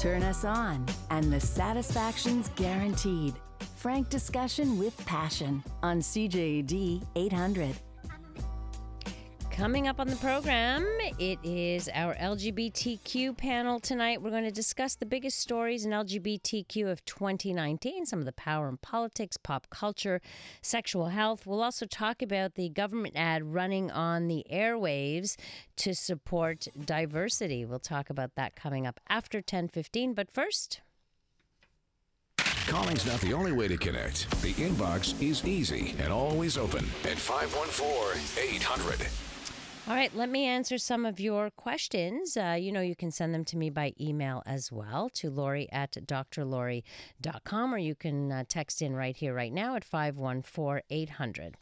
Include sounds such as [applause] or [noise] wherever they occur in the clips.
Turn us on, and the satisfaction's guaranteed. Frank discussion with passion on CJAD 800. Coming up on the program, it is our LGBTQ panel tonight. We're going to discuss the biggest stories in LGBTQ of 2019, some of the power in politics, pop culture, sexual health. We'll also talk about the government ad running on the airwaves to support diversity. We'll talk about that coming up after 10:15, but first, Calling's not the only way to connect. The inbox is easy and always open at 514 800. All right, let me answer some of your questions. Uh, you know, you can send them to me by email as well to Laurie at drlori.com, or you can uh, text in right here, right now at 514 800.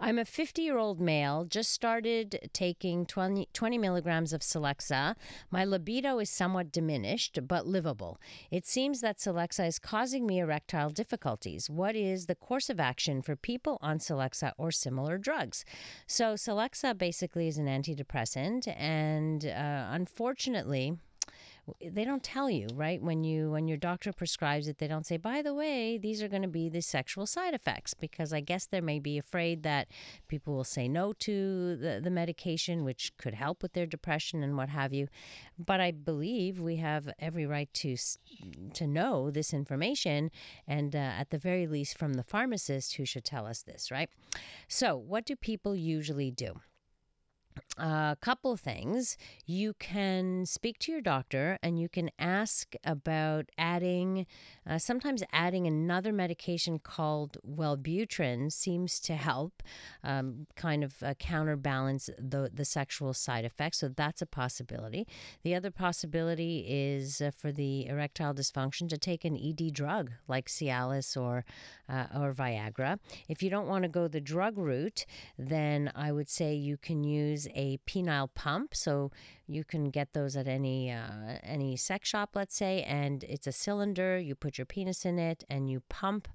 I'm a 50 year old male, just started taking 20, 20 milligrams of Celexa. My libido is somewhat diminished, but livable. It seems that Celexa is causing me erectile difficulties. What is the course of action for people on Celexa or similar drugs? So, Celexa basically is an antidepressant, and uh, unfortunately, they don't tell you right when you when your doctor prescribes it they don't say by the way these are going to be the sexual side effects because i guess they may be afraid that people will say no to the, the medication which could help with their depression and what have you. But i believe we have every right to to know this information and uh, at the very least from the pharmacist who should tell us this right? So what do people usually do a couple things. You can speak to your doctor and you can ask about adding, uh, sometimes adding another medication called Wellbutrin seems to help um, kind of uh, counterbalance the, the sexual side effects. So that's a possibility. The other possibility is uh, for the erectile dysfunction to take an ED drug like Cialis or, uh, or Viagra. If you don't want to go the drug route, then I would say you can use a penile pump. So you can get those at any uh, any sex shop, let's say, and it's a cylinder. You put your penis in it and you pump.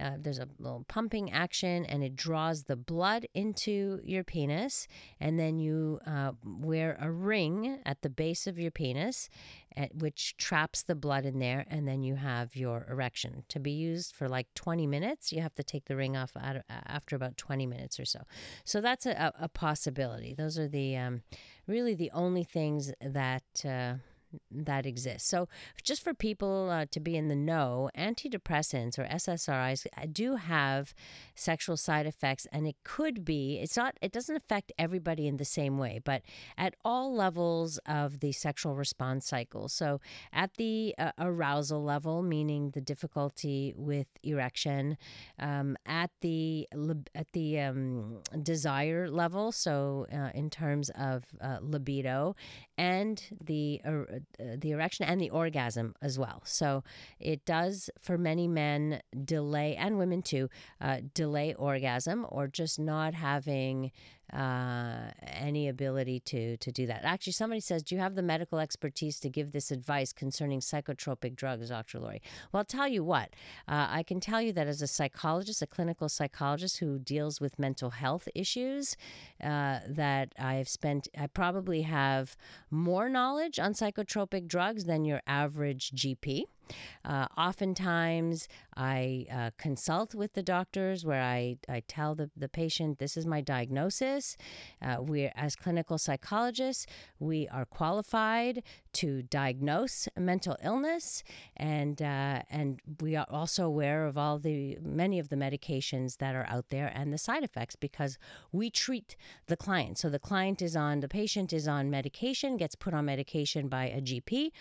Uh, there's a little pumping action and it draws the blood into your penis and then you uh, wear a ring at the base of your penis at, which traps the blood in there and then you have your erection. To be used for like 20 minutes you have to take the ring off at, after about 20 minutes or so. So that's a, a possibility. Those are the um, really the only things that uh, that exists. So, just for people uh, to be in the know, antidepressants or SSRIs do have sexual side effects, and it could be, it's not, it doesn't affect everybody in the same way, but at all levels of the sexual response cycle. So, at the uh, arousal level, meaning the difficulty with erection, um, at the at the um, desire level, so uh, in terms of uh, libido, and the uh, the erection and the orgasm as well. So it does for many men delay and women too uh, delay orgasm or just not having uh, any ability to to do that. Actually, somebody says, "Do you have the medical expertise to give this advice concerning psychotropic drugs, Dr. Laurie?" Well, I'll tell you what. Uh, I can tell you that as a psychologist, a clinical psychologist who deals with mental health issues, uh, that I've spent, I probably have more knowledge on psychotropic drugs than your average GP. Uh, oftentimes, I uh, consult with the doctors where I, I tell the, the patient this is my diagnosis. Uh, we, as clinical psychologists, we are qualified to diagnose mental illness, and uh, and we are also aware of all the many of the medications that are out there and the side effects because we treat the client. So the client is on, the patient is on medication, gets put on medication by a GP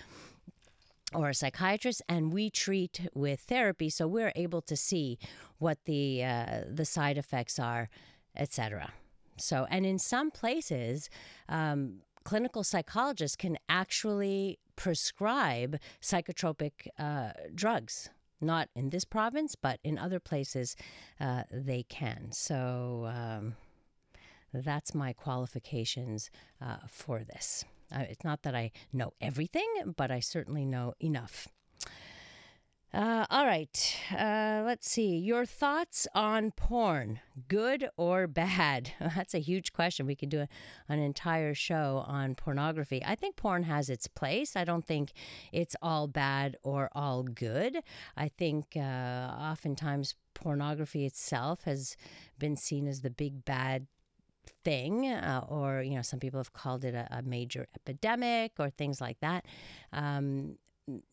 or a psychiatrist and we treat with therapy so we're able to see what the uh, the side effects are etc so and in some places um, clinical psychologists can actually prescribe psychotropic uh, drugs. Not in this province but in other places uh, they can. So um, that's my qualifications uh, for this it's not that I know everything, but I certainly know enough. Uh, all right. Uh, let's see. Your thoughts on porn, good or bad? [laughs] That's a huge question. We could do a, an entire show on pornography. I think porn has its place. I don't think it's all bad or all good. I think uh, oftentimes pornography itself has been seen as the big bad thing, uh, or you know, some people have called it a, a major epidemic or things like that. Um,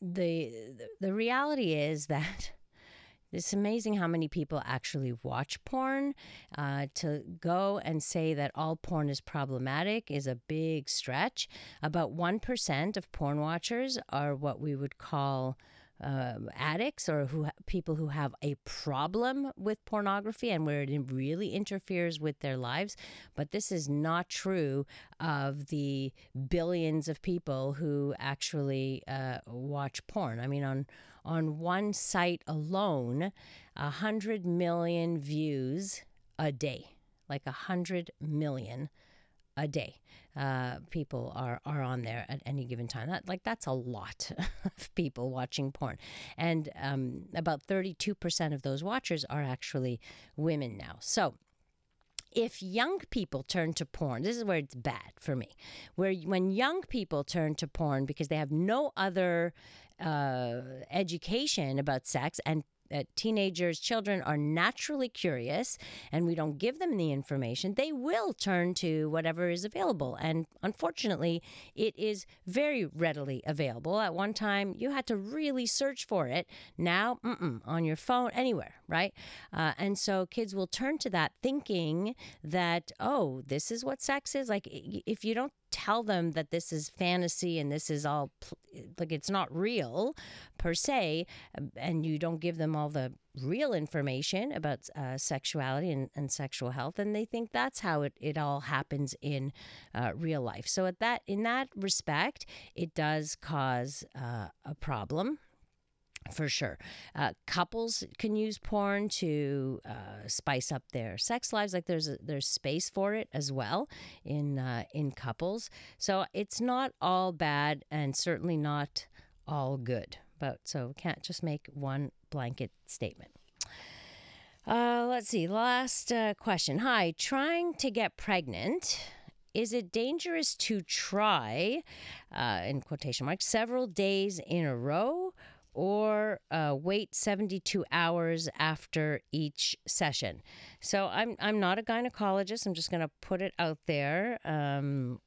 the the reality is that [laughs] it's amazing how many people actually watch porn. Uh, to go and say that all porn is problematic is a big stretch. About 1% of porn watchers are what we would call um, addicts or who people who have a problem with pornography and where it really interferes with their lives. But this is not true of the billions of people who actually uh, watch porn. I mean, on on one site alone, a hundred million views a day, like a hundred million a day uh, people are are on there at any given time. That like that's a lot [laughs] of people watching porn, and um, about thirty two percent of those watchers are actually women now. So if young people turn to porn, this is where it's bad for me. Where when young people turn to porn because they have no other uh, education about sex and that teenagers, children are naturally curious and we don't give them the information, they will turn to whatever is available. And unfortunately, it is very readily available. At one time, you had to really search for it. Now, on your phone, anywhere, right? Uh, and so kids will turn to that thinking that, oh, this is what sex is. Like, if you don't tell them that this is fantasy and this is all like it's not real per se, um, and you don't give them all the real information about uh, sexuality and, and, sexual health, and they think that's how it, it all happens in uh, real life. So at that in that respect, it does cause uh, a problem for sure. Uh, couples can use porn to uh, spice up their sex lives. Like there's a, there's space for it as well in uh, in couples. So it's not all bad and certainly not all good. But so can't just make one blanket statement. Uh, let's see. Last uh, question. Hi, trying to get pregnant. Is it dangerous to try, uh, in quotation marks, several days in a row? Or uh, wait 72 hours after each session. So I'm I'm not a gynecologist. I'm just going to put it out there. Um,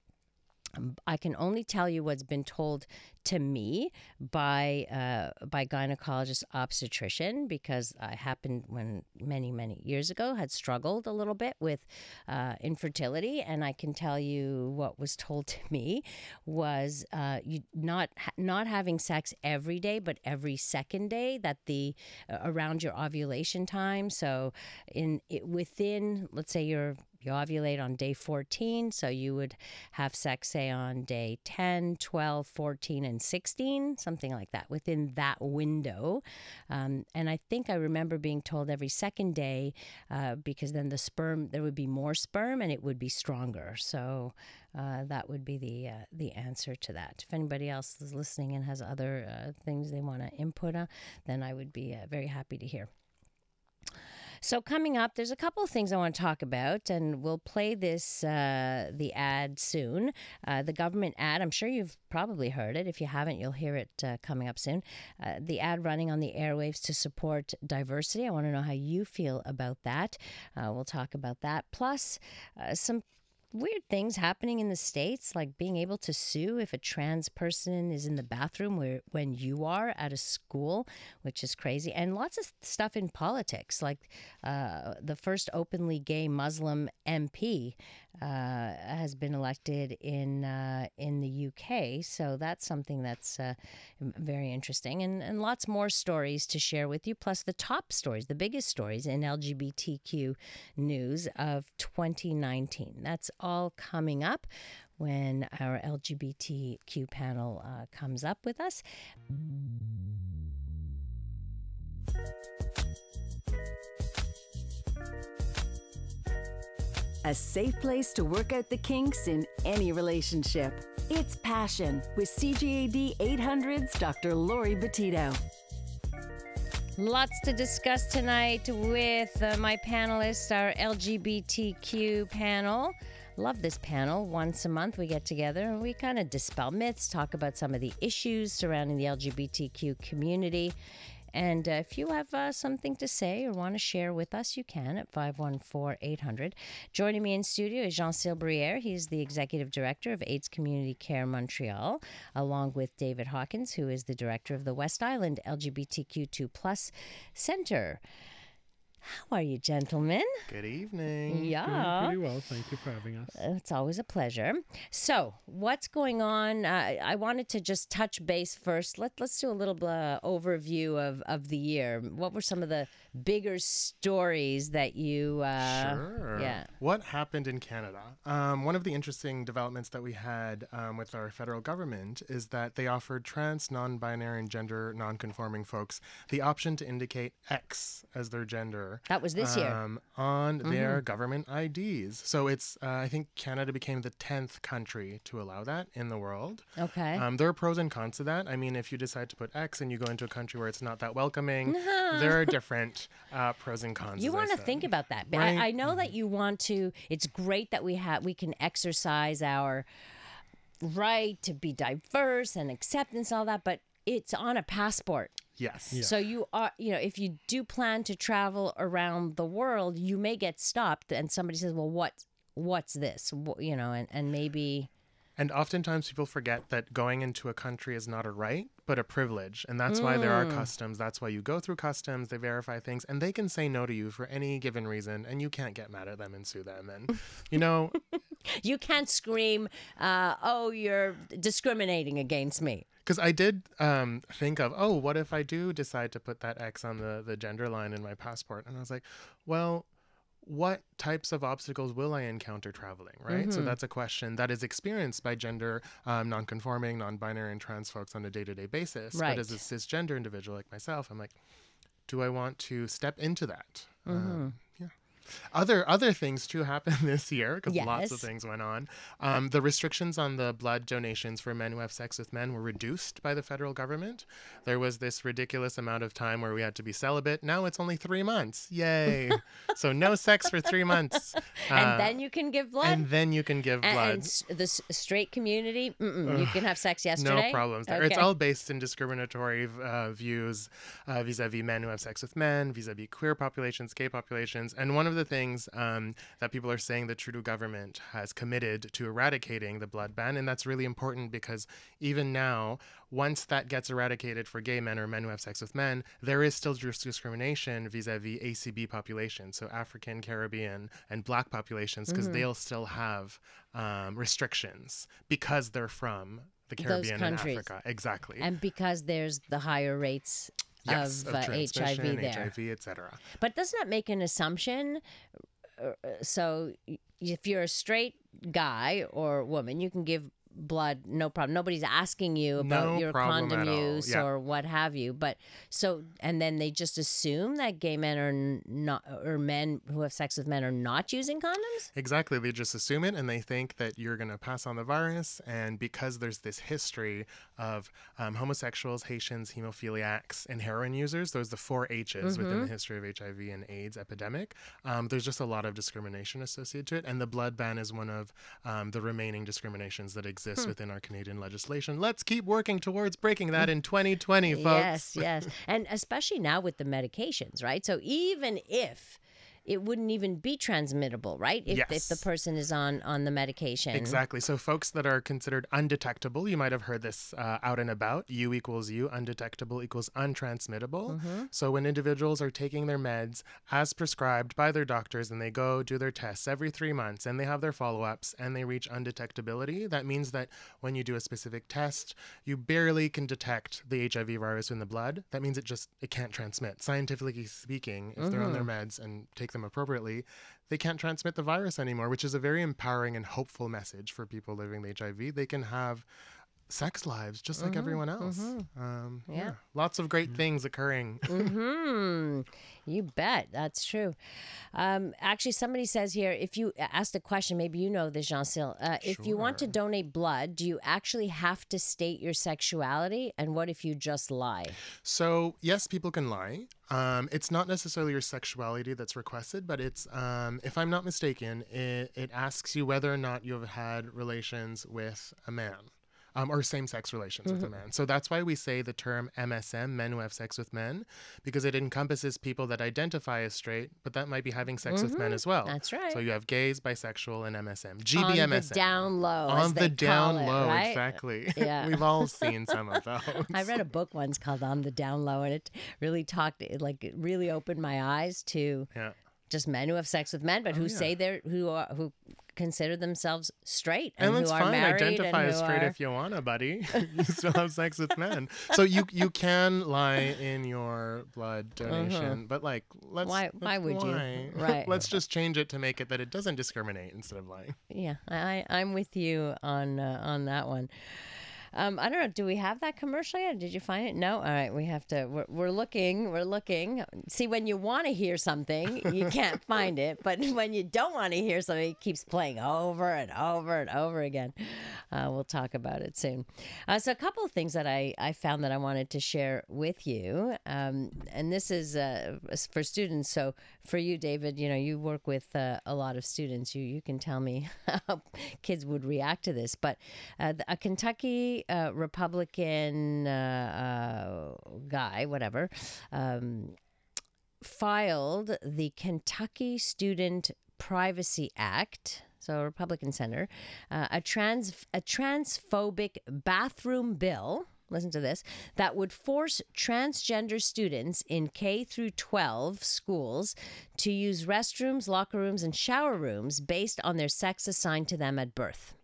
I can only tell you what's been told to me by uh, by gynecologist obstetrician because I happened when many many years ago had struggled a little bit with uh, infertility, and I can tell you what was told to me was uh, you not not having sex every day, but every second day that the uh, around your ovulation time. So in it, within let's say your you ovulate on day 14, so you would have sex, say, on day 10, 12, 14, and 16, something like that, within that window. Um, and I think I remember being told every second day uh, because then the sperm, there would be more sperm and it would be stronger. So uh, that would be the uh, the answer to that. If anybody else is listening and has other uh, things they want to input on, then I would be uh, very happy to hear. So coming up, there's a couple of things I want to talk about, and we'll play this uh, the ad soon. Uh, the government ad. I'm sure you've probably heard it. If you haven't, you'll hear it uh, coming up soon. Uh, the ad running on the airwaves to support diversity. I want to know how you feel about that. Uh, we'll talk about that. Plus, uh, some weird things happening in the states like being able to sue if a trans person is in the bathroom where when you are at a school which is crazy and lots of stuff in politics like uh, the first openly gay muslim mp uh, has been elected in uh, in the UK. So that's something that's uh, very interesting, and and lots more stories to share with you. Plus the top stories, the biggest stories in LGBTQ news of 2019. That's all coming up when our LGBTQ panel uh, comes up with us. A safe place to work out the kinks in any relationship. It's Passion with CJAD 800's Dr. Laurie Betito. Lots to discuss tonight with uh, my panelists, our LGBTQ panel. Love this panel. Once a month, we get together and we kind of dispel myths, talk about some of the issues surrounding the LGBTQ community. And uh, if you have uh, something to say or want to share with us, you can at 514 800. Joining me in studio is Jean Silbriere. He's the Executive Director of AIDS Community Care Montreal, along with David Hawkins, who is the Director of the West Island LGBTQ2 Plus Center. How are you, gentlemen? Good evening. Yeah. Pretty well. Thank you for having us. It's always a pleasure. So, what's going on? Uh, I wanted to just touch base first. Let Let's do a little uh, overview of of the year. What were some of the bigger stories that you? Uh, Sure. Yeah. What happened in Canada? Um, one of the interesting developments that we had um, with our federal government is that they offered trans, non binary, and gender non conforming folks the option to indicate X as their gender. That was this year. Um, on their government IDs. So it's, uh, I think Canada became the 10th country to allow that in the world. Okay. Um, there are pros and cons to that. I mean, if you decide to put X and you go into a country where it's not that welcoming, [laughs] there are different uh, pros and cons. you want to think about that. Right. I, I know that you want to. It's great that we have we can exercise our right to be diverse and acceptance and all that, but it's on a passport. Yes. So you are, you know, if you do plan to travel around the world, you may get stopped, and somebody says, "Well, what, what's this?" Wh- You know, and and maybe And oftentimes people forget that going into a country is not a right, but a privilege. And that's why there are customs. That's why you go through customs, they verify things, and they can say no to you for any given reason, and you can't get mad at them and sue them. And, you know, [laughs] you can't scream, uh, "Oh, you're discriminating against me." because I did um, think of, oh, what if I do decide to put that X on the, the gender line in my passport? And I was like, well, what types of obstacles will I encounter traveling, right? So that's a question that is experienced by gender um, non-conforming, non-binary, and trans folks on a day-to-day basis. Right. But as a cisgender individual like myself, I'm like, do I want to step into that? Um, yeah. Other other things too happened [laughs] this year because lots of things went on. Um, the restrictions on the blood donations for men who have sex with men were reduced by the federal government. There was this ridiculous amount of time where we had to be celibate. Now it's only three months. Yay! [laughs] so no sex for three months, and Uh, then you can give blood. and then you can give And- blood. and the straight community, you can have sex yesterday. No problems there. It's all based in discriminatory uh, views uh, vis-a-vis men who have sex with men, vis-a-vis queer populations, gay populations, and one of the things um, that people are saying the Trudeau government has committed to eradicating the blood ban, and that's really important because even now, once that gets eradicated for gay men or men who have sex with men, there is still dis- discrimination vis-a-vis ACB populations, so African, Caribbean, and Black populations, because Mm-hmm. they'll still have um, restrictions because they're from the Caribbean and. Africa. Exactly. and because there's the higher rates yes, of, uh, HIV there. HIV, etc. But doesn't that make an assumption? Uh, uh, So if you're a straight guy or woman, you can give blood no problem nobody's asking you about No your condom use yeah. or what have you but so and then they just assume that gay men are not or men who have sex with men are not using condoms Exactly. They just assume it and they think that you're going to pass on the virus. And because there's this history of um, homosexuals, Haitians, hemophiliacs, and heroin users, those are the four H's within Mm-hmm. the history of HIV and AIDS epidemic, um, there's just a lot of discrimination associated to it. And the blood ban is one of um, the remaining discriminations that Hmm. within our Canadian legislation. Let's keep working towards breaking that in 2020, folks. Yes, yes. And especially now with the medications, right? So even if it wouldn't even be transmittable, right? If, if the person is on on the medication. Exactly. So, folks that are considered undetectable, you might have heard this uh, out and about. U equals U, undetectable equals untransmittable. So, when individuals are taking their meds as prescribed by their doctors and they go do their tests every three months and they have their follow ups and they reach undetectability, that means that when you do a specific test, you barely can detect the HIV virus in the blood. That means it just it can't transmit. Scientifically speaking, if they're on their meds and take them appropriately, they can't transmit the virus anymore, which is a very empowering and hopeful message for people living with HIV. They can have sex lives just like everyone else. Um, yeah. Yeah. lots of great things occurring. [laughs] Hmm. You bet. That's true. Um, actually, somebody says here if you asked a question, maybe you know this, Jean Sil. Uh, if you want to donate blood, do you actually have to state your sexuality? And what if you just lie? So yes, people can lie. Um, it's not necessarily your sexuality that's requested, but it's, um, if I'm not mistaken, it, it asks you whether or not you have had relations with a man. Um, or same-sex relations with a man. So that's why we say the term MSM, men who have sex with men, because it encompasses people that identify as straight, but that might be having sex with men as well. That's right. So you have gays, bisexual, and MSM. On GBMSM. the down low. On the down it, low, right? exactly. [laughs] Yeah. We've all [laughs] seen some of those. I read a book once called On the Down Low, and it really talked, it like it really opened my eyes to Yeah. Just men who have sex with men, but who Oh, yeah. say they're who are who consider themselves straight and, And who that's are fine. married Identify and as straight are, if you wanna, buddy. [laughs] [laughs] you still have sex with men. So you you can lie in your blood donation, but like let's. Why- why would you? [laughs] Right. let's just change it to make it that it doesn't discriminate instead of lying. Yeah, I, I- I'm with you on uh, on that one. Um, I don't know. Do we have that commercial yet? Did you find it? No. All right, we have to. We're, we're looking. We're looking. See, when you want to hear something, you [laughs] can't find it. But [laughs] when you don't want to hear something, it keeps playing over and over and over again. Uh, we'll talk about it soon. Uh, so, a couple of things that I I found that I wanted to share with you, um, and this is uh, for students. So, for you, David, you know, you work with uh, a lot of students. You you can tell me [laughs] how kids would react to this. But uh, a Kentucky uh, Republican uh, uh, guy, whatever, um, filed the Kentucky Student Privacy Act. So, Republican senator, uh, a trans a transphobic bathroom bill listen to this that would force transgender students in K through 12 schools to use restrooms, locker rooms and shower rooms based on their sex assigned to them at birth.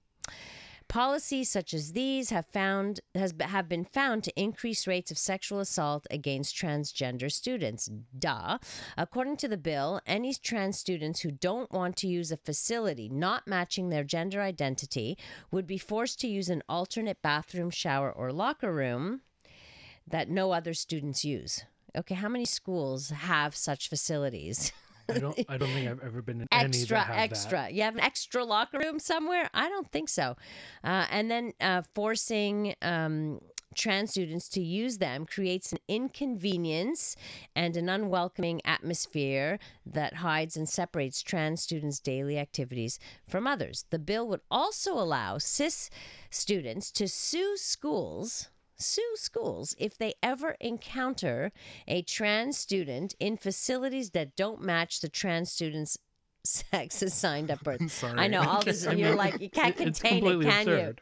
Policies such as these have found has have been found to increase rates of sexual assault against transgender students. Duh. According to the bill, any trans students who don't want to use a facility not matching their gender identity would be forced to use an alternate bathroom, shower, or locker room that no other students use. Okay, how many schools have such facilities? [laughs] I don't. I don't think I've ever been in any extra that. extra. You have an extra locker room somewhere? I don't think so. Uh, and then uh, forcing um, trans students to use them creates an inconvenience and an unwelcoming atmosphere that hides and separates trans students daily activities from others. The bill would also allow cis students to sue schools sue schools if they ever encounter a trans student in facilities that don't match the trans student's [laughs] sex assigned at birth. sorry. I know all this. I You're like you can't it- it's contain it, can absurd.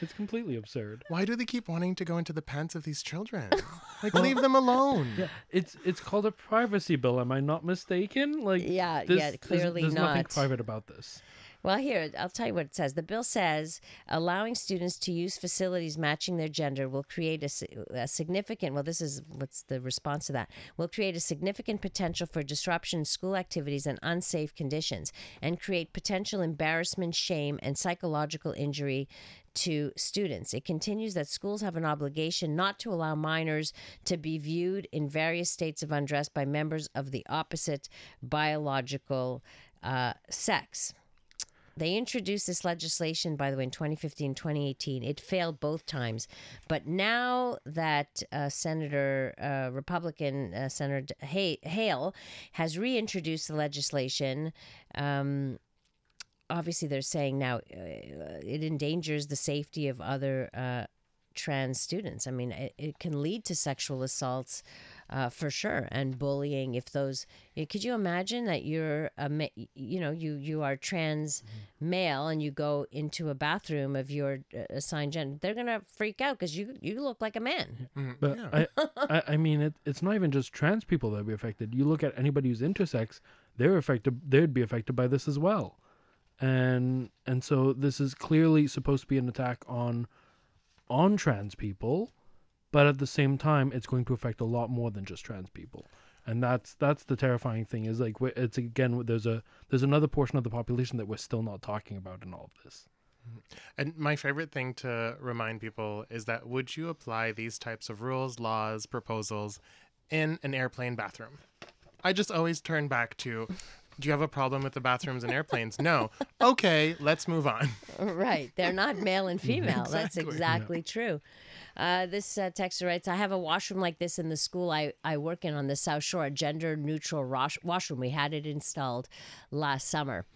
It's completely absurd. Why do they keep wanting to go into the pants of these children? [laughs] Like leave them alone. Yeah, it's it's called a privacy bill. Am I not mistaken? Like, Yeah, this, yeah, there's- clearly there's, nothing private about this. Well, here, I'll tell you what it says. The bill says allowing students to use facilities matching their gender will create a, a significant, well, this is what's the response to that, will create a significant potential for disruption in school activities and unsafe conditions and create potential embarrassment, shame, and psychological injury to students. It continues that schools have an obligation not to allow minors to be viewed in various states of undress by members of the opposite biological uh, sex. They introduced this legislation, by the way, in 2015, 2018. It failed both times. But now that uh, Senator, uh, Republican uh, Senator Hale has reintroduced the legislation, um, obviously they're saying now uh, it endangers the safety of other uh, trans students. I mean, it, it can lead to sexual assaults uh, for sure and bullying. If those, could you imagine that you're a, ma- you know, you you are trans male and you go into a bathroom of your uh, assigned gender, they're gonna freak out because you you look like a man. But I, I, [laughs] I mean, it, it's not even just trans people that would be affected. You look at anybody who's intersex; they're affected. They'd be affected by this as well, and and so this is clearly supposed to be an attack on on trans people, but at the same time, it's going to affect a lot more than just trans people, and that's that's the terrifying thing. Is like it's again there's a there's another portion of the population that we're still not talking about in all of this. Mm-hmm. And my favorite thing to remind people is that would you apply these types of rules, laws, proposals in an airplane bathroom? I just always turn back to do you have a problem with the bathrooms and airplanes? No. Okay, let's move on. [laughs] right. They're not male and [laughs] female. That's Exactly. exactly true. Uh, this uh, texter writes, I have a washroom like this in the school I, I work in on the South Shore, a gender neutral wash- washroom. We had it installed last summer,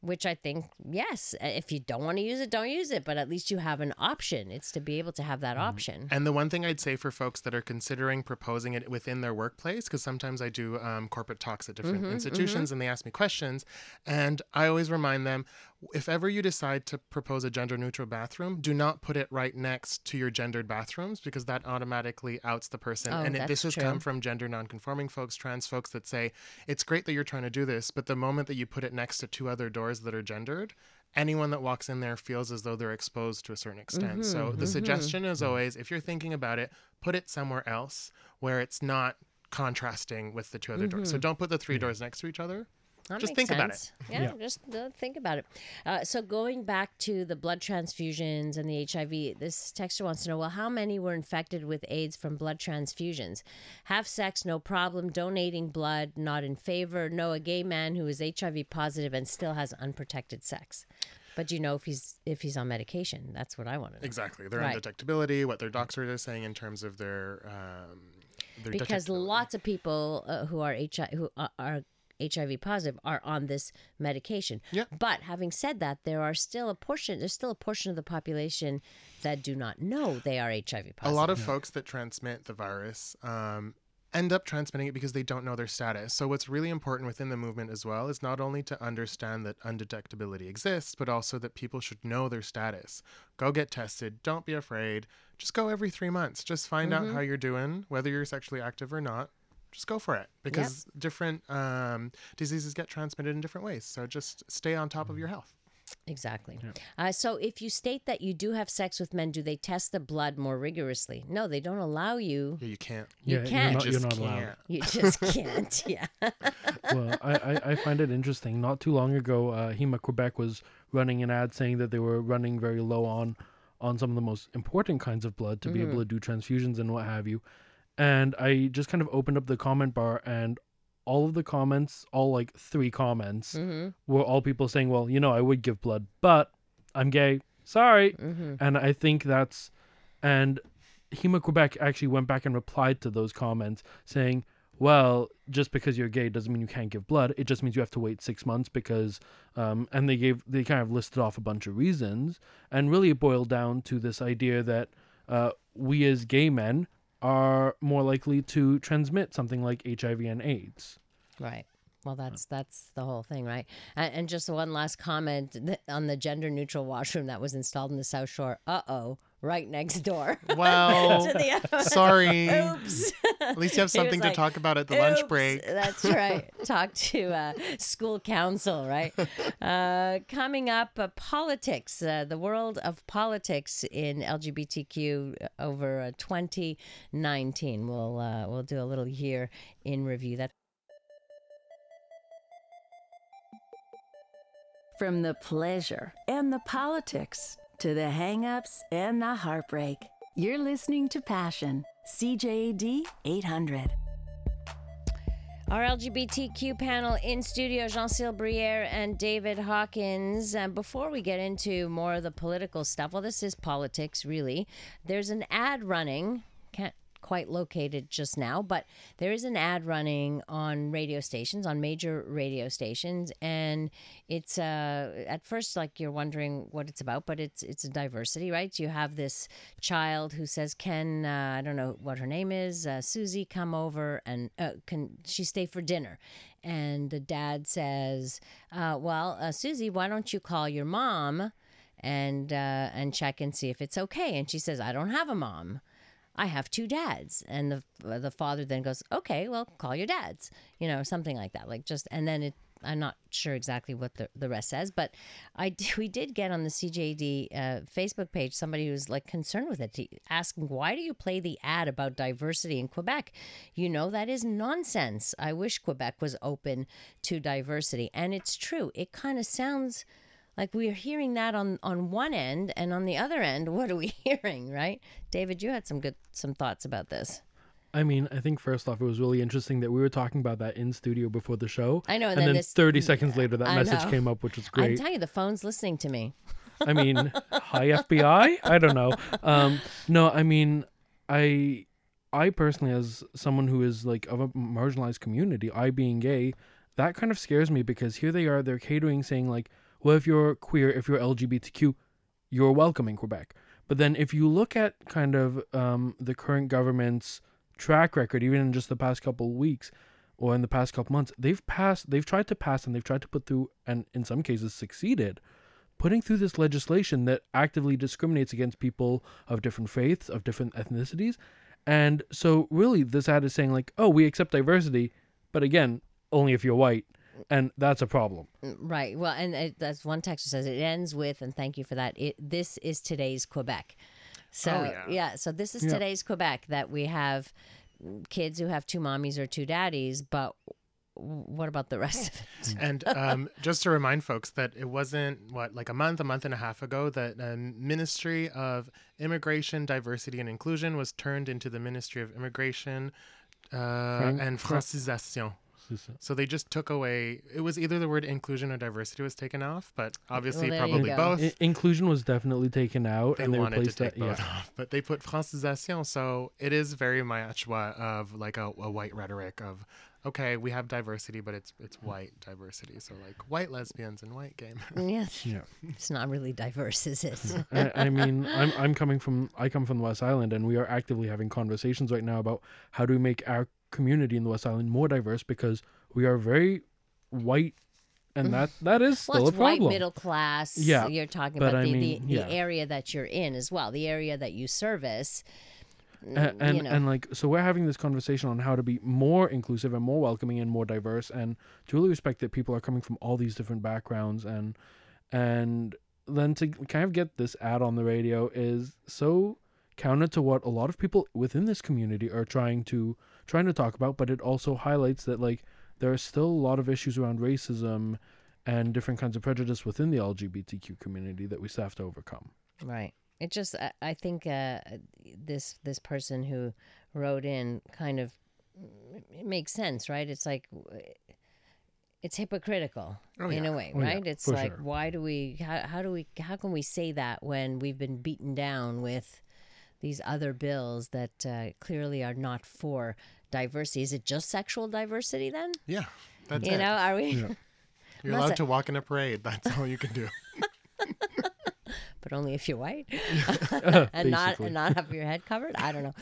which I think, yes, uh, if you don't want to use it, don't use it, but at least you have an option. It's to be able to have that option. And the one thing I'd say for folks that are considering proposing it within their workplace, because sometimes I do um, corporate talks at different institutions and they ask me questions, and I always remind them if ever you decide to propose a gender neutral bathroom, do not put it right next to your gendered bathrooms because that automatically outs the person. Oh, and it, this has come from gender nonconforming folks, trans folks that say it's great that you're trying to do this, but the moment that you put it next to two other doors that are gendered, anyone that walks in there feels as though they're exposed to a certain extent. so mm-hmm, the mm-hmm. suggestion is always if you're thinking about it, put it somewhere else where it's not contrasting with the two other doors. So mm-hmm. don't put the three doors next to each other. That Just think about it. sense. Yeah, just uh, think about it. Uh, so going back to the blood transfusions and the HIV, this texter wants to know: Well, how many were infected with AIDS from blood transfusions? Have sex, no problem. Donating blood, not in favor. No, a gay man who is HIV positive and still has unprotected sex. But do you know if he's if he's on medication? That's what I want to know. Exactly. Their Right. undetectability, what their doctor is saying in terms of their um their because lots of people uh, who are HIV who are, are HIV positive are on this medication. Yeah. But having said that, there are still a portion. There's still a portion of the population that do not know they are HIV positive. a lot of folks that transmit the virus um, end up transmitting it because they don't know their status. So, what's really important within the movement as well is not only to understand that undetectability exists, but also that people should know their status. Go get tested. Don't be afraid. Just go every three months. Just find out how you're doing, whether you're sexually active or not. Just go for it because different um, diseases get transmitted in different ways. So, just stay on top of your health. Exactly. Uh, so if you state that you do have sex with men, do they test the blood more rigorously? No, they don't allow you. Yeah, you can't. You yeah, can't. You're not, Just you're not allowed. can't. You just [laughs] can't. Yeah. well, I, I, I find it interesting. Not too long ago, uh, Héma-Québec was running an ad saying that they were running very low on on some of the most important kinds of blood to be able to do transfusions and what have you. And I just kind of opened up the comment bar, and all of the comments, all like three comments, were all people saying, "Well, you know, I would give blood, but I'm gay. Sorry." And I think that's and Héma-Québec actually went back and replied to those comments saying, well, just because you're gay doesn't mean you can't give blood. It just means you have to wait six months because, um, and they gave, they kind of listed off a bunch of reasons. And really it boiled down to this idea that uh, we as gay men are more likely to transmit something like HIV and AIDS. Right. Well, that's that's the whole thing, right? And, and just one last comment on the gender neutral washroom that was installed in the South Shore. Uh oh, right next door. [laughs] Well, the sorry. Oops. At least you have [laughs] something to talk about at the lunch break. That's [laughs] right. Talk to uh, school council, right? Uh, coming up, uh, politics, uh, the world of politics in LGBTQ over uh, 2019. We'll uh, we'll do a little year in review. That From the pleasure and the politics to the hang-ups and the heartbreak, you're listening to Passion, CJAD 800. Our LGBTQ panel in studio, Jean-Cyle Briere and David Hawkins. And before we get into more of the political stuff, well, this is politics, really. There's an ad running. Can't quite located just now, but there is an ad running on radio stations, on major radio stations, and it's uh, at first like you're wondering what it's about, but it's it's a diversity, right? You have this child who says, "Can uh, I don't know what her name is, uh, Susie, come over and uh, can she stay for dinner?" And the dad says, uh, "Well, uh, Susie, why don't you call your mom?" and uh, and check and see if it's okay. And she says, "I don't have a mom." I have two dads. And the the father then goes, okay, well, call your dads, you know, something like that. Like just, and then it, I'm not sure exactly what the, the rest says, but I [laughs] we did get on the CJAD uh, Facebook page somebody who's like concerned with it, asking why do you play the ad about diversity in Quebec? You know that is nonsense. I wish Quebec was open to diversity, and it's true. It kind of sounds like we're hearing that on on one end, and on the other end, [laughs] what are we hearing? Right, David, you had some good some thoughts about this. I mean, I think first off, it was really interesting that we were talking about that in studio before the show. I know, and And, then then this- 30 seconds later, that I message know. came up, which was great. I'm telling you, the phone's listening to me. I mean, hi FBI. I don't know. Um, no, I mean, I, I personally, as someone who is like of a marginalized community, I being gay, that kind of scares me because here they are, they're catering, saying like, well, if you're queer, if you're LGBTQ, you're welcome in Quebec. But then if you look at kind of um, the current government's track record, even in just the past couple weeks or in the past couple months, they've passed, they've tried to pass and they've tried to put through, and in some cases succeeded, putting through this legislation that actively discriminates against people of different faiths, of different ethnicities. And so, really, this ad is saying, like, oh, we accept diversity, but again, only if you're white. And that's a problem. Right. Well, and it, that's one texter says it ends with, and thank you for that. It this is today's Quebec. So Oh, yeah. yeah. so this is Yeah. today's Quebec that we have kids who have two mommies or two daddies, but what about the rest of it? [laughs] And um, [laughs] just to remind folks that it wasn't what like a month, a month and a half ago that um, Ministry of Immigration, Diversity and Inclusion was turned into the Ministry of Immigration uh, and Fran- Francisation. So they just took away. It was either the word inclusion or diversity was taken off, but obviously there you probably both. I- inclusion was definitely taken out, they and they wanted to replaced take that. both Yeah. off, but they put francisation. So it is very much what of like a, a white rhetoric of, okay, we have diversity, but it's it's white diversity. So like white lesbians and white gay men. Yes. [laughs] Yeah. It's not really diverse, is it? [laughs] I, I mean, I'm I'm coming from I come from the West Island, and we are actively having conversations right now about how do we make our community in the West Island more diverse because we are very white, and mm. that that is still well, it's a problem. white middle class. Yeah, You're talking about I the, mean, the, the area that you're in as well, the area that you service. A- mm, and you know. and like so we're having this conversation on how to be more inclusive and more welcoming and more diverse and to really respect that people are coming from all these different backgrounds and and then to kind of get this ad on the radio is so counter to what a lot of people within this community are trying to trying to talk about but it also highlights that like there are still a lot of issues around racism and different kinds of prejudice within the LGBTQ community that we still have to overcome. Right. It just, I, I think uh, this this person who wrote in kind of it makes sense, right? It's like it's hypocritical Oh, in yeah. a way, Oh, yeah, right? it's for like sure. why do we how, how do we how can we say that when we've been beaten down with these other bills that uh, clearly are not for diversity? Is it just sexual diversity then? Yeah, that's you it. know, are we? Yeah. [laughs] You're allowed to walk in a parade. That's all you can do. [laughs] but only if you're white [laughs] and not and not have your head covered. I don't know.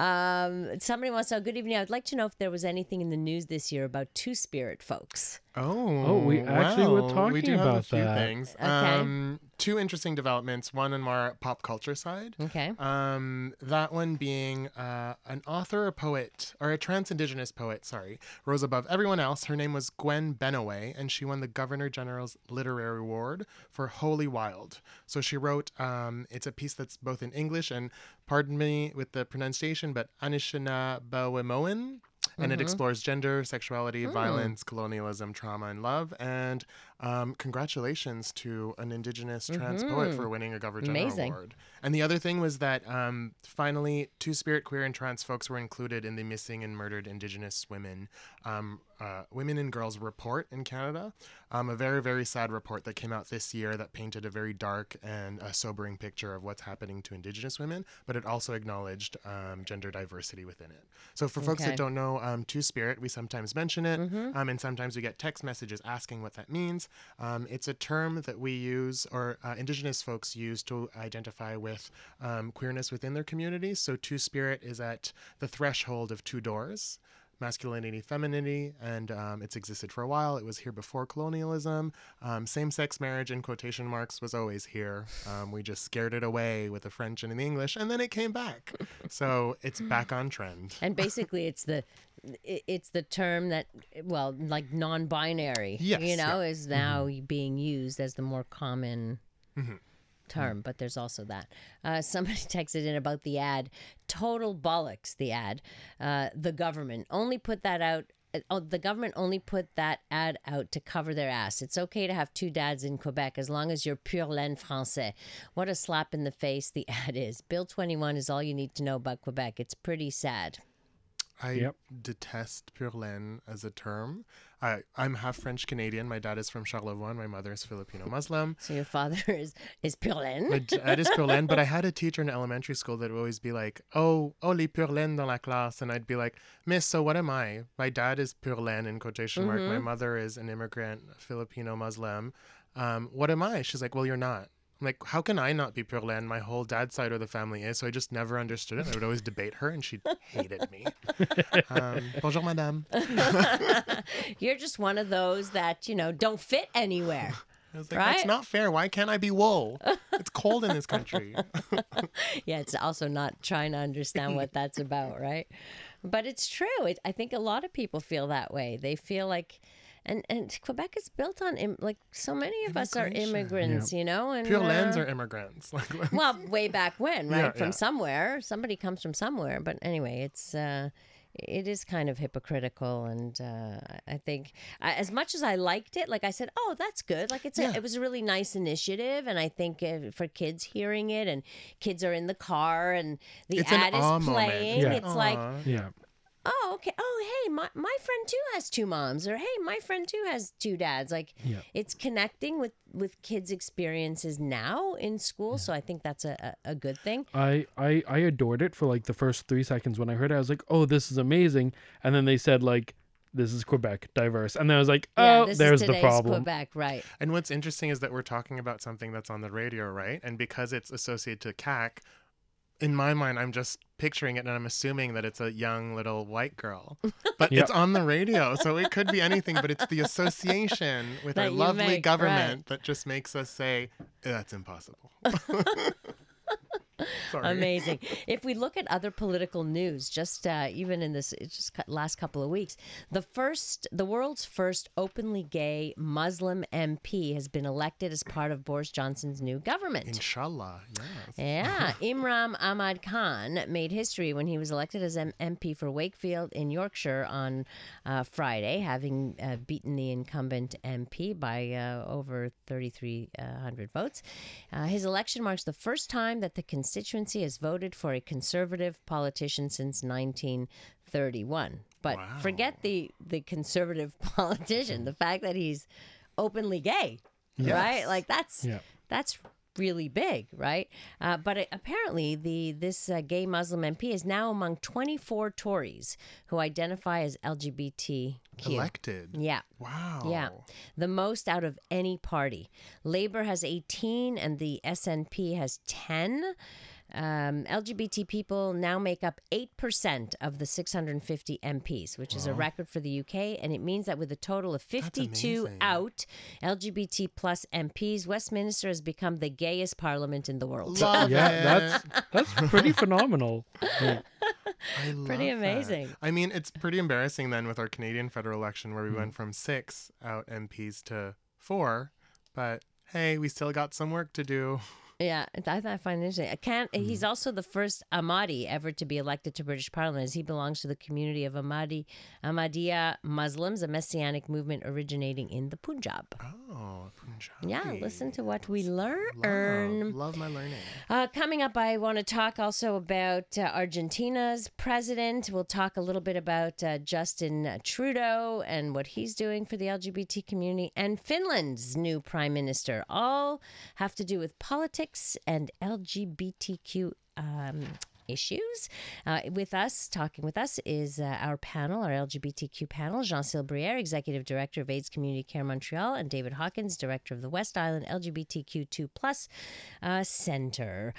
Um, somebody wants to know. Good evening. I'd like to know if there was anything in the news this year about Two Spirit folks. Oh, we actually were well, we talking do have a few that. things. Okay. Um, two interesting developments. One on more pop culture side. Okay. Um, that one being uh, an author, a poet, or a trans indigenous poet, sorry, rose above everyone else. Her name was Gwen Benaway, and she won the Governor General's Literary Award for Holy Wild. So she wrote, um, it's a piece that's both in English and, pardon me with the pronunciation, but Anishinaabe and it mm-hmm. explores gender, sexuality, mm. violence, colonialism, trauma, and love. And um, congratulations to an Indigenous trans poet for winning a Governor General Amazing. Award. And the other thing was that um, finally, Two Spirit, Queer, and Trans folks were included in the Missing and Murdered Indigenous Women, um, uh, Women and Girls report in Canada. Um, a very, very sad report that came out this year that painted a very dark and uh, sobering picture of what's happening to Indigenous women, but it also acknowledged um, gender diversity within it. So for folks Okay. that don't know um, Two Spirit, we sometimes mention it, um, and sometimes we get text messages asking what that means. Um, it's a term that we use, or uh, Indigenous folks use, to identify with um, queerness within their communities. So Two Spirit is at the threshold of two doors. Masculinity, femininity, and um, it's existed for a while. It was here before colonialism. Um, Same sex marriage, in quotation marks, was always here. Um, we just scared it away with the French and the English, and then it came back. So it's back on trend. And basically, it's the it's the term that well, like non-binary. Yes, You know, yeah. is now being used as the more common. Term, but there's also that. Uh, [laughs] somebody texted in about the ad. Total bollocks, the ad. Uh, the government only put that out oh, the government only put that ad out to cover their ass. It's okay to have two dads in Quebec as long as you're pure laine français. What a slap in the face the [laughs] ad is. Bill 21 is all you need to know about Quebec. It's pretty sad. I Yep. detest pure laine as a term. I, I'm half French Canadian. My dad is from Charlevoix. and My mother is Filipino Muslim. So your father [laughs] is is pure laine. My dad is pure laine, but I had a teacher in elementary school that would always be like, "Oh, oh, les pure laine dans la classe," and I'd be like, "Miss, so what am I?" My dad is pure laine in quotation mark. My mother is an immigrant Filipino Muslim. Um, what am I? She's like, "Well, you're not." I'm like, how can I not be pure laine? My whole dad's side of the family is. So I just never understood it. I would always debate her, and she hated me. um, [laughs] bonjour, madame. [laughs] You're just one of those that you know don't fit anywhere. I was like, that's not fair. Why can't I be wool? It's cold in this country. [laughs] yeah, it's also not trying to understand what that's about, right? But it's true. It, I think a lot of people feel that way. They feel like, and and Quebec is built on Im- like so many of us are Immigration. immigrants, you know, and Pure laines uh, are immigrants. [laughs] Like, well, way back when, right? Yeah, from yeah. somewhere, somebody comes from somewhere. But anyway, it's. uh it is kind of hypocritical, and uh, I think I, as much as I liked it, like I said, oh, that's good. Like it's a, it was a really nice initiative, and I think uh, for kids hearing it, and kids are in the car, and the It's ad is playing. Yeah. It's like, Yeah. Oh, okay, oh, hey, my my friend too has two moms, or hey, my friend too has two dads. Like Yeah. it's connecting with with kids' experiences now in school, so I think that's a, a, a good thing. I, I I adored it for like the first three seconds when I heard it. I was like, "Oh, this is amazing!" And then they said like, "This is Quebec diverse," and then I was like, Yeah, "Oh, this there's is the problem." Quebec, right? And what's interesting is that we're talking about something that's on the radio, right? And because it's associated to CAQ, in my mind, I'm just picturing it and I'm assuming that it's a young little white girl. [laughs] But Yep. it's on the radio, so it could be anything, but it's the association with [laughs] That our lovely make, government that just makes us say, that's impossible. [laughs] Amazing. [laughs] if we look at other political news, just uh, even in this just last couple of weeks, the first, the world's first openly gay Muslim MP has been elected as part of Boris Johnson's new government. Inshallah, yes. Yeah, [laughs] Imran Ahmad Khan made history when he was elected as M- MP for Wakefield in Yorkshire on uh, Friday, having uh, beaten the incumbent MP by uh, over 3,300 votes. Uh, his election marks the first time that the constituency has voted for a conservative politician since 1931. But forget the the conservative [laughs] politician, the fact that he's openly gay, right? Like that's Yeah. that's really big, right? Uh, but it, apparently, the this uh, gay Muslim MP is now among 24 Tories who identify as LGBTQ. Elected. Yeah. Wow. Yeah, the most out of any party. Labor has 18 and the SNP has 10. Um, LGBT people now make up 8% of the 650 MPs, which is a record for the UK. And it means that with a total of 52 out LGBT plus MPs, Westminster has become the gayest parliament in the world. Love Yeah, it. that's that's pretty phenomenal. Yeah. [laughs] I [laughs] love Pretty that. amazing. I mean, it's pretty embarrassing then with our Canadian federal election where we went from six out MPs to four, but hey, we still got some work to do. [laughs] Yeah, I, I find it interesting. I can't, He's also the first Ahmadi ever to be elected to British Parliament, as he belongs to the community of Ahmadi Ahmadiyya Muslims, a messianic movement originating in the Punjab. Oh, Punjabi. Yeah, listen to what we learn. Love, love my learning. Uh, coming up, I want to talk also about uh, Argentina's president. We'll talk a little bit about uh, Justin Trudeau and what he's doing for the LGBT community, and Finland's new prime minister. All have to do with politics and LGBTQ. Um, Issues. Uh, with us, talking with us, is uh, our panel, our LGBTQ panel Jean Silbriere, Executive Director of AIDS Community Care Montreal, and David Hawkins, Director of the West Island LGBTQ2 Plus uh, Center.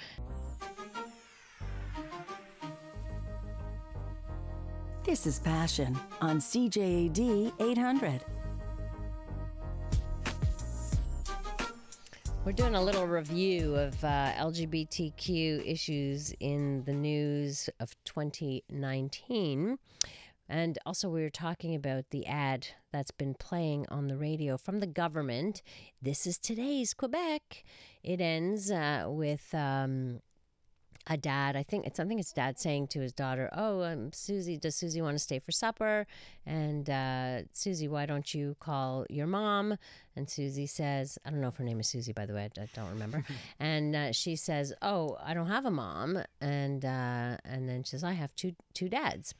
This is Passion on CJAD 800. We're doing a little review of uh, LGBTQ issues in the news of 2019. And also, we were talking about the ad that's been playing on the radio from the government. This is today's Quebec. It ends uh, with um, a dad. I think it's something. It's dad saying to his daughter, "Oh, um, Susie, does Susie want to stay for supper?" And uh, Susie, why don't you call your mom? And Susie says, "I don't know if her name is Susie, by the way. I, I don't remember." [laughs] and uh, she says, "Oh, I don't have a mom." And uh, and then she says, "I have two two dads."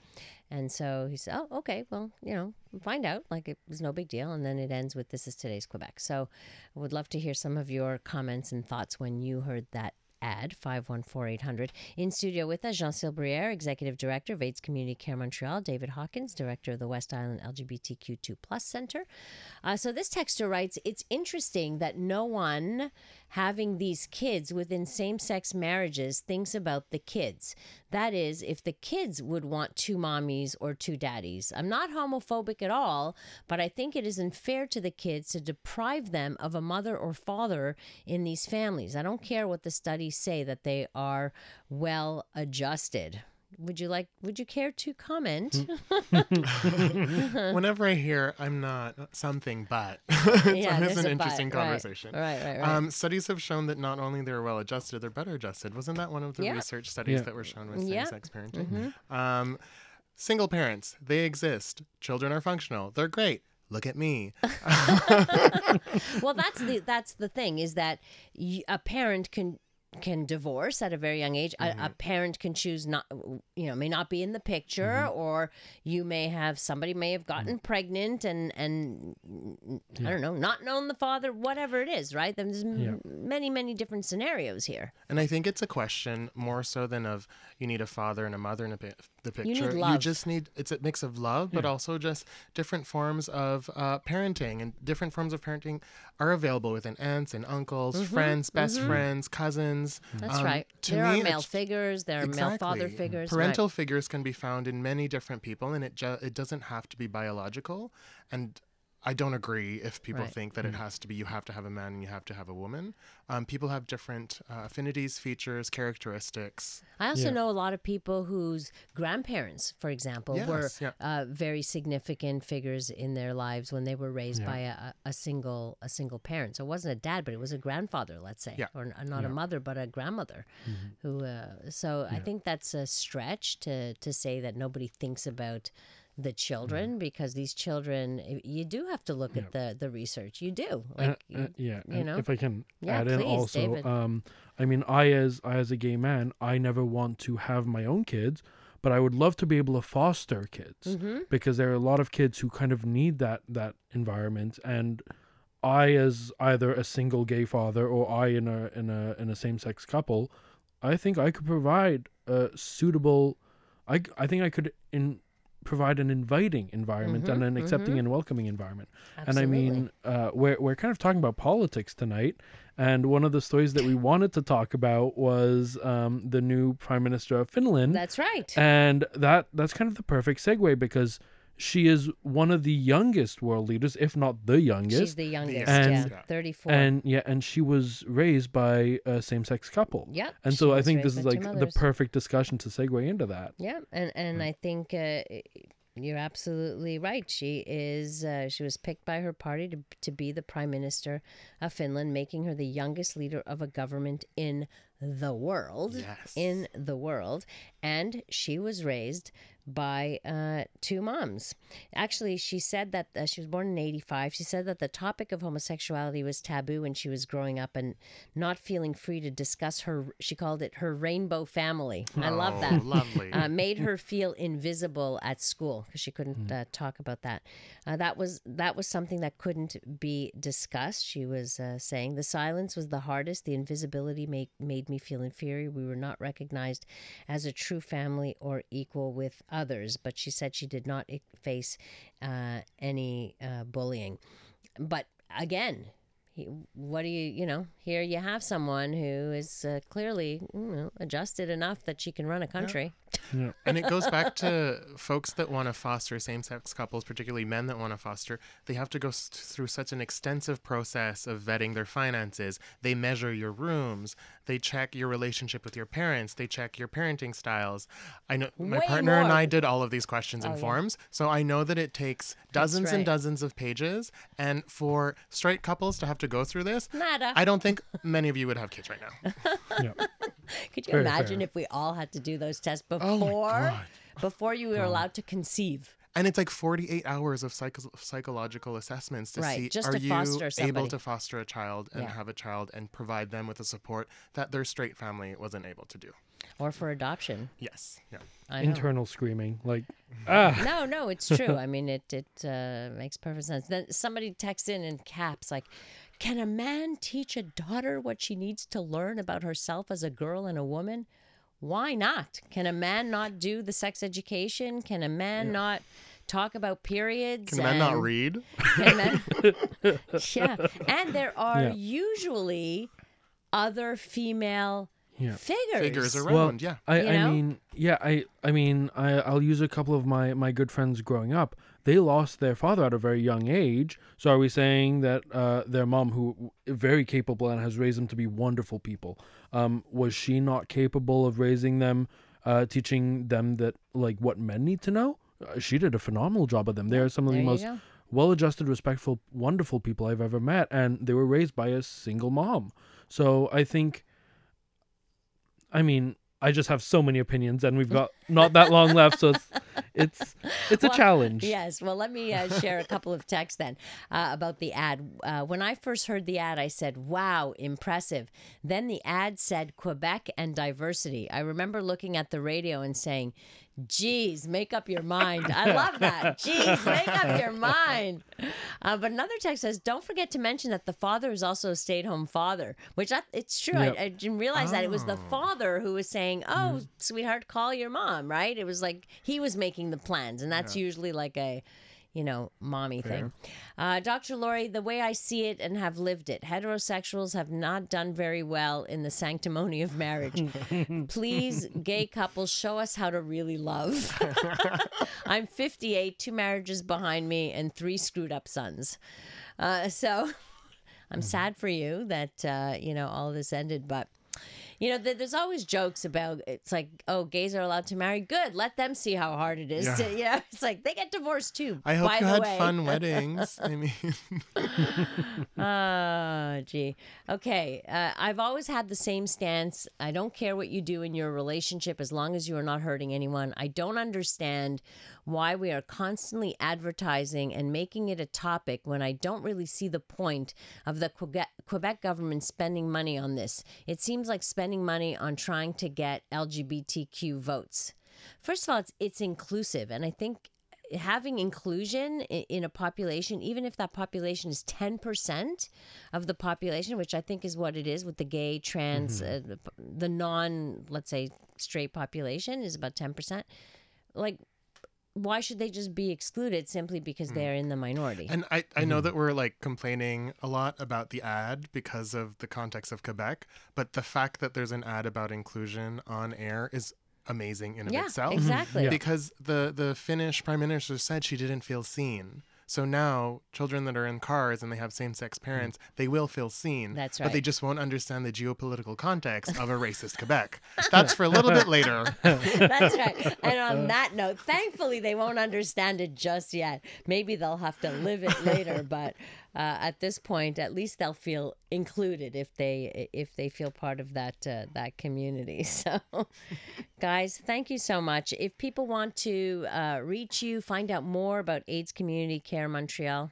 And so he said, "Oh, okay. Well, you know, find out. Like it was no big deal." And then it ends with, "This is today's Quebec." So, I would love to hear some of your comments and thoughts when you heard that ad 514800 in studio with us jean-cyle briere executive director of aids community care montreal david hawkins director of the west island lgbtq2 plus center. Uh, so this texter writes it's interesting that no one having these kids within same-sex marriages thinks about the kids. That is if the kids would want two mommies or two daddies. I'm not homophobic at all but i think it isn't fair to the kids to deprive them of a mother or father in these families. I don't care what the studies say that they are well adjusted. Would you like? Would you care to comment? [laughs] Whenever I hear I'm not something but, [laughs] it's Yeah, always there's an a but, interesting right. conversation. Right, right, right. Um, studies have shown that not only they're well adjusted, they're better adjusted. Wasn't that one of the Yeah. research studies Yeah. that were shown with Yeah. same-sex parenting? Um, single parents, they exist. Children are functional. They're great. Look at me. [laughs] well, that's the that's the thing is that y- a parent can can divorce at a very young age. A, a mm-hmm. parent can choose not, you know, may not be in the picture, mm-hmm. or you may have somebody may have gotten mm-hmm. pregnant and and I don't know, not known the father, whatever it is, right? There's m- Yeah. many many different scenarios here. And I think it's a question more so than of you need a father and a mother in a the picture. you, just need it's a mix of love, but also just different forms of uh, parenting, and different forms of parenting are available within aunts and uncles, friends, best friends, cousins. Mm-hmm. That's Um, right. to There are male figures, there are male father Exactly. figures. right. Parental figures can be found in many different people, and it ju- it doesn't have to be biological. And I don't agree if people Right. think that it has to be you have to have a man and you have to have a woman. Um, people have different uh, affinities, features, characteristics. I also Yeah. know a lot of people whose grandparents, for example, were yeah. uh, very significant figures in their lives when they were raised Yeah. by a, a- a single a single parent. So it wasn't a dad, but it was a grandfather, let's say, Yeah. or n- not a mother, but a grandmother. Who? Uh, so I think that's a stretch to to say that nobody thinks about the children because these children you do have to look at the the research you do Uh, like uh, yeah, you know? if I can Yeah, add in also, David. um, I mean, I as I as a gay man, I never want to have my own kids, but I would love to be able to foster kids Mm-hmm. because there are a lot of kids who kind of need that that environment, and I as either a single gay father or I in a in a in a same sex couple, I think I could provide a suitable. I I think I could in provide an inviting environment and an accepting and welcoming environment. And I mean, uh, we're we're kind of talking about politics tonight, and one of the stories that we [laughs] wanted to talk about was um, the new prime minister of Finland, that's right. And that that's kind of the perfect segue because she is one of the youngest world leaders, if not the youngest. she's the youngest And- yeah 34 and yeah, and she was raised by a same-sex couple. Yep, And so I think this is like the perfect discussion to segue into that. Yeah, and and I think uh, you're absolutely right. She is. Uh, she was picked by her party to to be the prime minister of Finland, making her the youngest leader of a government in the world. Yes. In the world, and she was raised by uh, two moms. Actually, she said that uh, she was born in '85. She said that the topic of homosexuality was taboo when she was growing up, and not feeling free to discuss her. She called it her rainbow family. I love Oh, that Lovely. uh, made her feel invisible at school because she couldn't uh, talk about that. Uh, that was that was something that couldn't be discussed. She was uh, saying the silence was the hardest. The invisibility made made me feel inferior. We were not recognized as a true family or equal with others. But she said she did not face uh, any uh, bullying. But again. He, what do you, you know, here you have someone who is uh, clearly you know, adjusted enough that she can run a country. [laughs] and it goes back to folks that want to foster same-sex couples particularly men that want to foster they have to go through such an extensive process of vetting their finances they measure your rooms they check your relationship with your parents they check your parenting styles i know my Way partner and i did all of these questions and oh, yeah. forms so i know that it takes dozens right. and dozens of pages and for straight couples to have to go through this Nada. i don't think many of you would have kids right now [laughs] Could Could you Very imagine fair. if we all had to do those tests Oh before God. before you were um, allowed to conceive? And it's like 48 hours of psycho- psychological assessments to Right, see just are to you able to foster a child and Yeah. have a child and provide them with the support that their straight family wasn't able to do. Or for adoption? Yes. Yeah. I know. Internal screaming, like, [laughs] ah, No, no, it's true. I mean, it it uh, makes perfect sense. Then somebody texts in in caps like, "Can a man teach a daughter what she needs to learn about herself as a girl and a woman? Why not? Can a man not do the sex education? Can a man not talk about periods? Can a men not read? Can men- [laughs] [laughs] yeah, and there are Yeah. usually other female Yeah. figures. Figures well, around. yeah. I, You I mean, yeah, I, I mean, I, I'll use a couple of my, my good friends growing up. They lost their father at a very young age. So are we saying that uh, their mom, who very capable and has raised them to be wonderful people, um, was she not capable of raising them, uh, teaching them that like what men need to know? Uh, she did a phenomenal job of them. They are some of There the most go. well-adjusted, respectful, wonderful people I've ever met, and they were raised by a single mom. So I think, I mean, I just have so many opinions, and we've got not that long left, so it's it's it's a Well, challenge. Yes. Well, let me uh, share a couple of texts then uh, about the ad. Uh, when I first heard the ad, I said, wow, impressive. Then the ad said Quebec and diversity. I remember looking at the radio and saying, Geez, make up your mind. I love that. Geez, make up your mind. Uh, but another text says, "Don't forget to mention that the father is also a stay-at-home father," which I, it's true. Yep. I, I didn't realize that it was the Oh. father who was saying, "Oh, sweetheart, call your mom." Right? It was like he was making the plans, and that's usually like a, you know, mommy thing. Uh, Dr. Laurie, the way I see it and have lived it, heterosexuals have not done very well in the sanctimony of marriage. [laughs] Please, gay couples, show us how to really love. [laughs] I'm 58, two marriages behind me, and three screwed up sons. Uh, so [laughs] I'm sad for you that, uh, you know, all this ended, but. You know, th- there's always jokes about it's like, oh, gays are allowed to marry. Good, let them see how hard it is. Yeah. To, [laughs] you know, it's like they get divorced too. I hope by you the had way. fun [laughs] weddings. I mean, Oh, [laughs] gee. Okay. Uh, I've always had the same stance. I don't care what you do in your relationship as long as you are not hurting anyone. I don't understand why we are constantly advertising and making it a topic when I don't really see the point of the Quebec, government spending money on this. It seems like spending money on trying to get LGBTQ votes. First of all, it's, it's inclusive. And I think having inclusion in a population, even if that population is 10% of the population, which I think is what it is with the gay, trans, uh, the- the non, let's say, straight population is about 10%. Like, why should they just be excluded simply because mm. they're in the minority? and I, I know mm-hmm. that we're like complaining a lot about the ad because of the context of Quebec, but the fact that there's an ad about inclusion on air is amazing in of yeah, itself. exactly. Mm-hmm. Because the the Finnish prime minister said she didn't feel seen. So now children that are in cars and they have same-sex mm. parents, they will feel seen. That's right. But they just won't understand the geopolitical context of a racist Quebec. [laughs] That's for a little bit later. [laughs] That's right. And on [laughs] that note, thankfully they won't understand it just yet. Maybe they'll have to live it later, but uh, at this point, at least they'll feel included if they if they feel part of that uh, that community. [laughs] So, guys, thank you so much. If people want to uh, reach you, find out more about AIDS Community Care Montreal.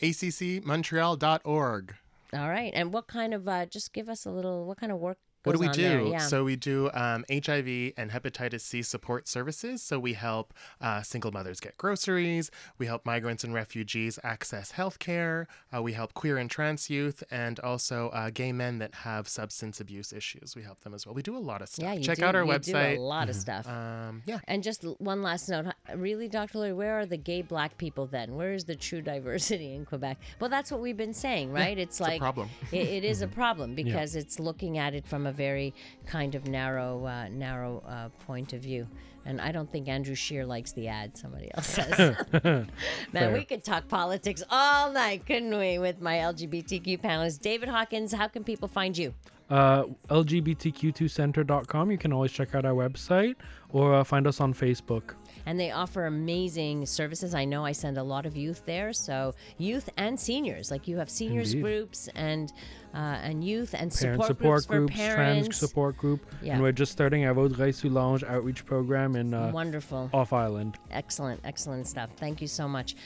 accmontreal.org. All right, and what kind of uh, just give us a little what kind of work What do we do? there? Yeah. So we do um, HIV and hepatitis C support services. So we help uh, single mothers get groceries. We help migrants and refugees access health care. Uh, we help queer and trans youth and also uh, gay men that have substance abuse issues. We help them as well. We do a lot of stuff. yeah, you Check do, out our website. Do a lot of stuff. Um, yeah. And just one last note. Really, Dr. Lloyd, where are the gay black people then? Where is the true [laughs] diversity in Quebec? Well, that's what we've been saying, right? it's a like problem. It, it is a [laughs] problem because it's looking at it from a very kind of narrow, uh, narrow uh, point of view. And I don't think Andrew Scheer likes the ad. Somebody else says. [laughs] Man, we could talk politics all night, couldn't we? With my LGBTQ panelists, David Hawkins. How can people find you? uh, lgbtq2center.com. You can always check out our website or uh, find us on Facebook. and they offer amazing services. I know I send a lot of youth there, so youth and seniors. Like you have seniors Indeed. groups and uh, and youth and Parent support, support, groups, groups, trans support group. Yeah. And we're just starting our Vaudreuil-Soulanges outreach program in uh, Wonderful. off island. Excellent, excellent stuff. Thank you so much.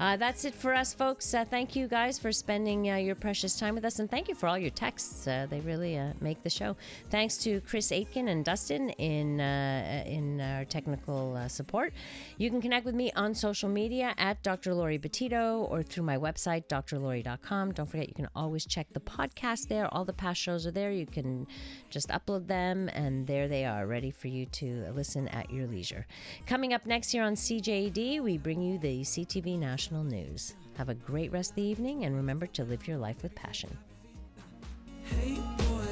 Uh, that's it for us, folks. Uh, thank you guys for spending uh, your precious time with us, and thank you for all your texts. Uh, they really uh, make the show. Thanks to Chris Aitken and Dustin in uh, in our technical uh, support. You can connect with me on social media at Dr. Laurie Betito or through my website, drlori.com. Don't forget, you can always check the podcast there. All the past shows are there. You can just upload them, and there they are, ready for you to listen at your leisure. Coming up next here on CJAD, we bring you the CTV National News. Have a great rest of the evening, and remember to live your life with passion. Hey boy,